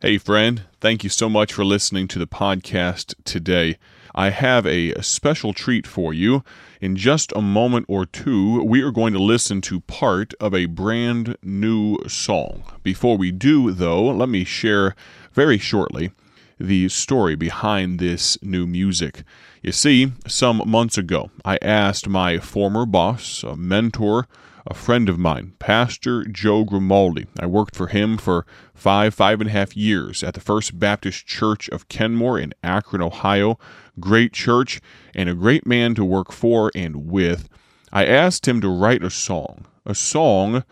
Hey, friend, thank you so much for listening to the podcast today. I have a special treat for you. In just a moment or two, we are going to listen to part of a brand new song. Before we do, though, let me share very shortly the story behind this new music. You see, some months ago, I asked my former boss, a mentor, a friend of mine, Pastor Joe Grimaldi. I worked for him for five, five and a half years at the First Baptist Church of Kenmore in Akron, Ohio. Great church and a great man to work for and with. I asked him to write a song, a song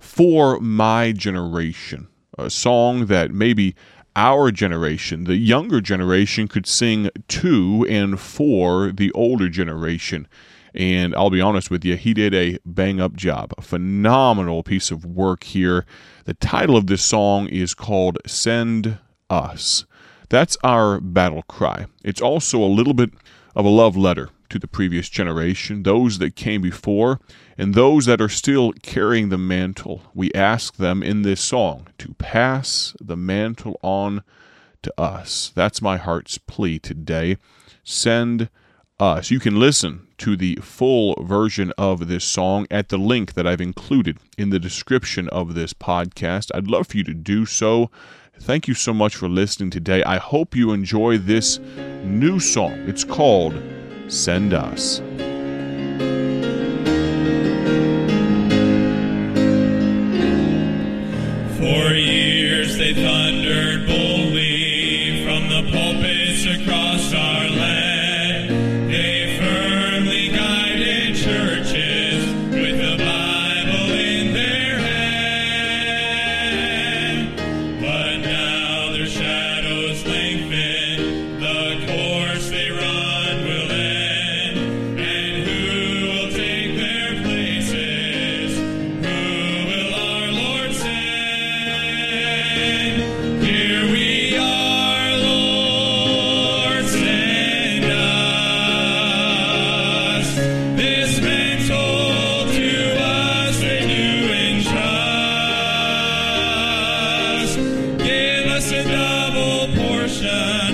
for my generation, a song that maybe our generation, the younger generation, could sing to and for the older generation. And I'll be honest with you, he did a bang up job. A phenomenal piece of work here. The title of this song is called Send Us. That's our battle cry. It's also a little bit of a love letter to the previous generation, those that came before, and those that are still carrying the mantle. We ask them in this song to pass the mantle on to us. That's my heart's plea today. Send us. You can listen to the full version of this song at the link that I've included in the description of this podcast. I'd love for you to do so. Thank you so much for listening today. I hope you enjoy this new song. It's called Send Us. For years they thundered boldly from the pulpits across double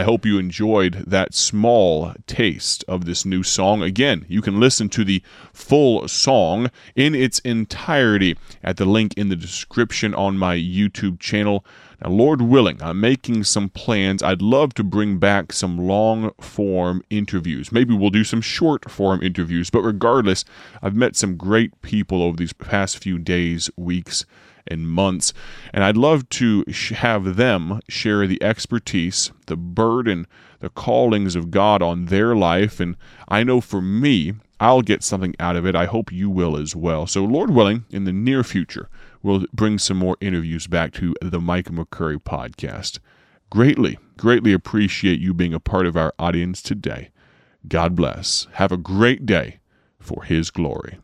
I hope you enjoyed that small taste of this new song. Again, you can listen to the full song in its entirety at the link in the description on my YouTube channel. Now, Lord willing, I'm making some plans. I'd love to bring back some long form interviews. Maybe we'll do some short form interviews, but regardless, I've met some great people over these past few days, weeks, and months. And I'd love to sh- have them share the expertise, the burden, the callings of God on their life. And I know for me, I'll get something out of it. I hope you will as well. So, Lord willing, in the near future, we'll bring some more interviews back to the Mike McCurry podcast. Greatly, greatly appreciate you being a part of our audience today. God bless. Have a great day for His glory.